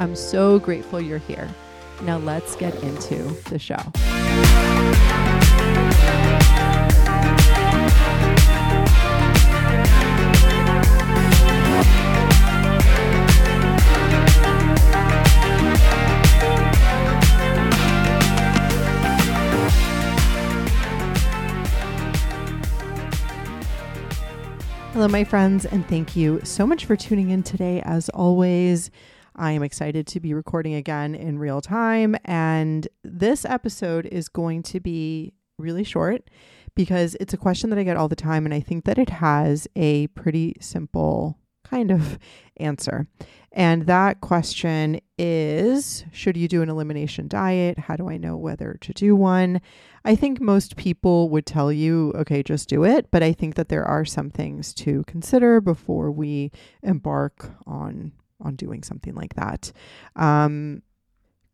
I'm so grateful you're here. Now let's get into the show. Hello, my friends, and thank you so much for tuning in today. As always, I am excited to be recording again in real time. And this episode is going to be really short because it's a question that I get all the time. And I think that it has a pretty simple kind of answer. And that question is Should you do an elimination diet? How do I know whether to do one? I think most people would tell you, okay, just do it. But I think that there are some things to consider before we embark on on doing something like that. Um,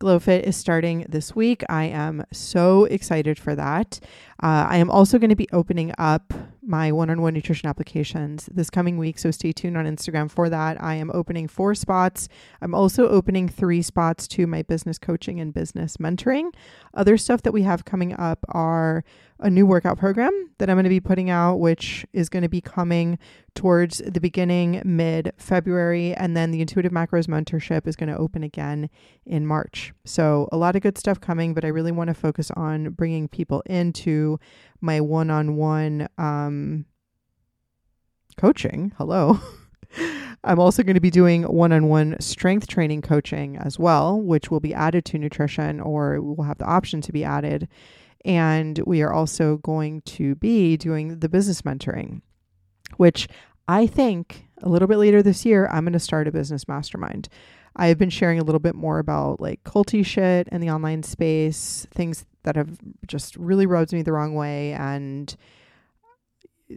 GlowFit is starting this week. I am so excited for that. Uh, I am also going to be opening up my one on one nutrition applications this coming week. So stay tuned on Instagram for that. I am opening four spots. I'm also opening three spots to my business coaching and business mentoring. Other stuff that we have coming up are a new workout program that I'm going to be putting out, which is going to be coming towards the beginning, mid February. And then the Intuitive Macros Mentorship is going to open again in March. So, a lot of good stuff coming, but I really want to focus on bringing people into my one on one coaching. Hello. I'm also going to be doing one on one strength training coaching as well, which will be added to nutrition or will have the option to be added. And we are also going to be doing the business mentoring, which I think a little bit later this year, I'm going to start a business mastermind. I have been sharing a little bit more about like culty shit in the online space, things that have just really rubbed me the wrong way. And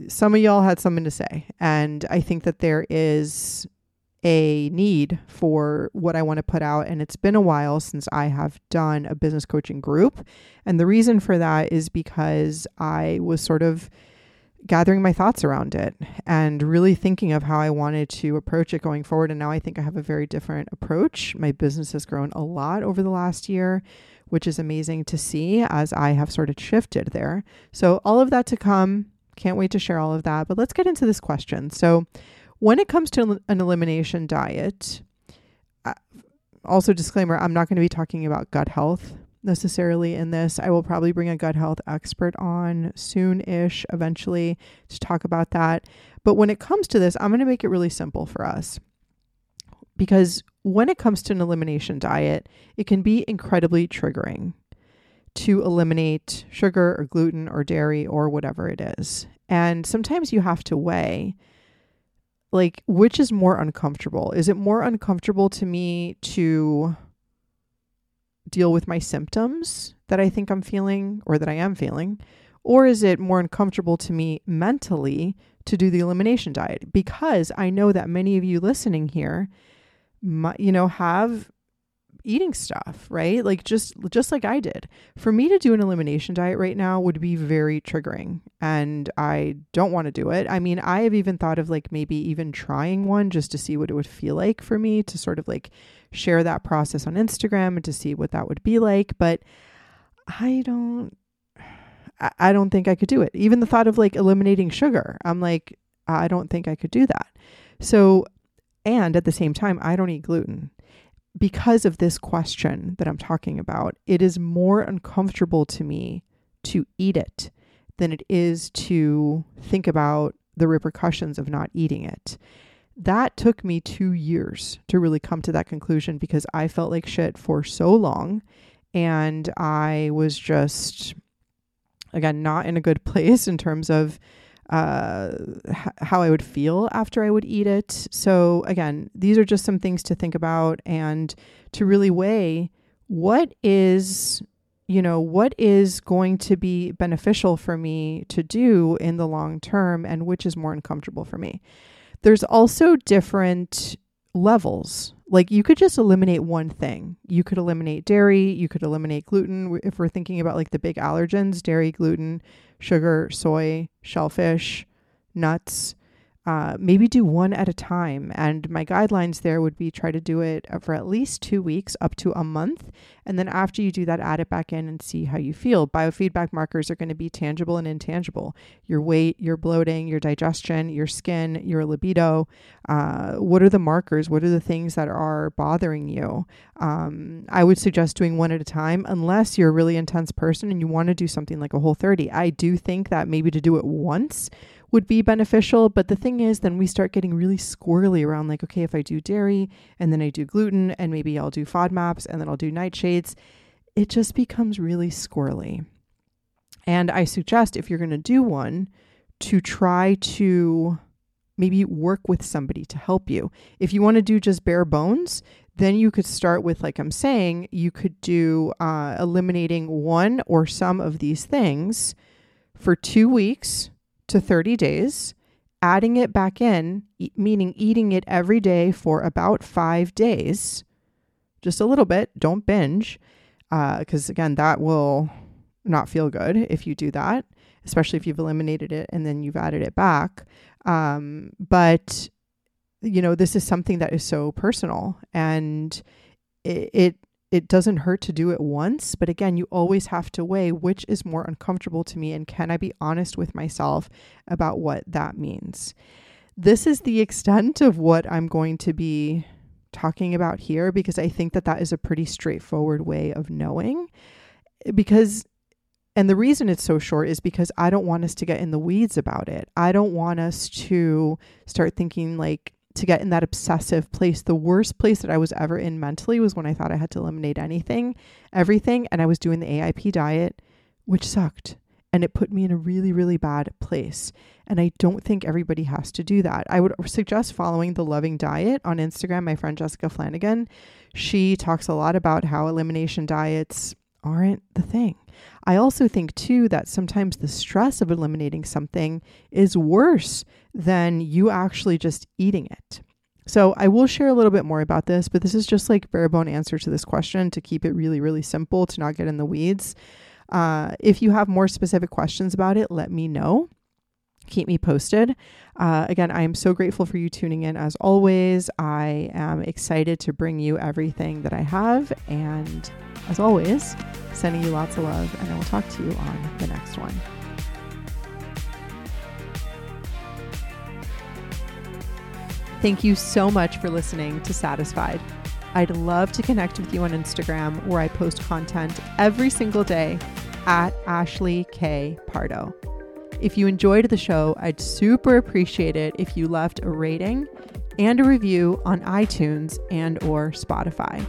some of y'all had something to say. And I think that there is a need for what I want to put out. And it's been a while since I have done a business coaching group. And the reason for that is because I was sort of gathering my thoughts around it and really thinking of how I wanted to approach it going forward. And now I think I have a very different approach. My business has grown a lot over the last year, which is amazing to see as I have sort of shifted there. So, all of that to come. Can't wait to share all of that. But let's get into this question. So, when it comes to an elimination diet, uh, also disclaimer, I'm not going to be talking about gut health necessarily in this. I will probably bring a gut health expert on soon ish, eventually, to talk about that. But when it comes to this, I'm going to make it really simple for us. Because when it comes to an elimination diet, it can be incredibly triggering to eliminate sugar or gluten or dairy or whatever it is. And sometimes you have to weigh like which is more uncomfortable? Is it more uncomfortable to me to deal with my symptoms that I think I'm feeling or that I am feeling? Or is it more uncomfortable to me mentally to do the elimination diet? Because I know that many of you listening here, you know, have eating stuff, right? Like just just like I did. For me to do an elimination diet right now would be very triggering and I don't want to do it. I mean, I have even thought of like maybe even trying one just to see what it would feel like for me to sort of like share that process on Instagram and to see what that would be like, but I don't I don't think I could do it. Even the thought of like eliminating sugar, I'm like I don't think I could do that. So and at the same time, I don't eat gluten because of this question that I'm talking about, it is more uncomfortable to me to eat it than it is to think about the repercussions of not eating it. That took me two years to really come to that conclusion because I felt like shit for so long. And I was just, again, not in a good place in terms of uh, h- how I would feel after I would eat it. So, again, these are just some things to think about and to really weigh what is you know, what is going to be beneficial for me to do in the long term and which is more uncomfortable for me. There's also different levels. Like you could just eliminate one thing. You could eliminate dairy, you could eliminate gluten. If we're thinking about like the big allergens, dairy, gluten, sugar, soy, shellfish, nuts, uh, maybe do one at a time. And my guidelines there would be try to do it for at least two weeks, up to a month. And then after you do that, add it back in and see how you feel. Biofeedback markers are going to be tangible and intangible your weight, your bloating, your digestion, your skin, your libido. Uh, what are the markers? What are the things that are bothering you? Um, I would suggest doing one at a time unless you're a really intense person and you want to do something like a whole 30. I do think that maybe to do it once would be beneficial. But the thing is, then we start getting really squirrely around like, okay, if I do dairy and then I do gluten and maybe I'll do FODMAPs and then I'll do nightshades, it just becomes really squirrely. And I suggest if you're going to do one, to try to maybe work with somebody to help you. If you want to do just bare bones, then you could start with, like I'm saying, you could do uh, eliminating one or some of these things for two weeks to 30 days, adding it back in, e- meaning eating it every day for about five days, just a little bit. Don't binge, because uh, again, that will not feel good if you do that, especially if you've eliminated it and then you've added it back. Um, but you know, this is something that is so personal and it, it it doesn't hurt to do it once, but again, you always have to weigh which is more uncomfortable to me and can I be honest with myself about what that means. This is the extent of what I'm going to be talking about here because I think that that is a pretty straightforward way of knowing because and the reason it's so short is because I don't want us to get in the weeds about it. I don't want us to start thinking like to get in that obsessive place. The worst place that I was ever in mentally was when I thought I had to eliminate anything, everything, and I was doing the AIP diet, which sucked. And it put me in a really, really bad place. And I don't think everybody has to do that. I would suggest following the Loving Diet on Instagram. My friend Jessica Flanagan, she talks a lot about how elimination diets aren't the thing. I also think, too, that sometimes the stress of eliminating something is worse than you actually just eating it. So I will share a little bit more about this, but this is just like bare bone answer to this question to keep it really, really simple to not get in the weeds. Uh, if you have more specific questions about it, let me know. Keep me posted. Uh, again, I am so grateful for you tuning in as always. I am excited to bring you everything that I have. And as always, sending you lots of love, and I will talk to you on the next one. Thank you so much for listening to Satisfied. I'd love to connect with you on Instagram where I post content every single day at Ashley K. Pardo. If you enjoyed the show, I'd super appreciate it if you left a rating and a review on iTunes and or Spotify.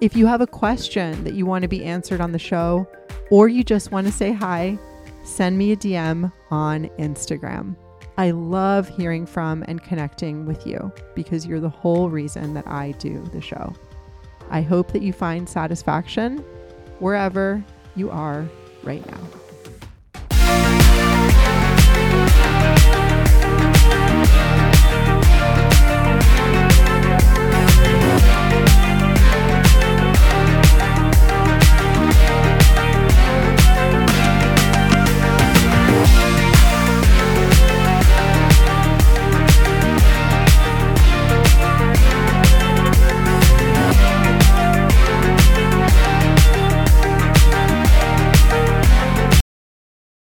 If you have a question that you want to be answered on the show or you just want to say hi, send me a DM on Instagram. I love hearing from and connecting with you because you're the whole reason that I do the show. I hope that you find satisfaction wherever you are right now.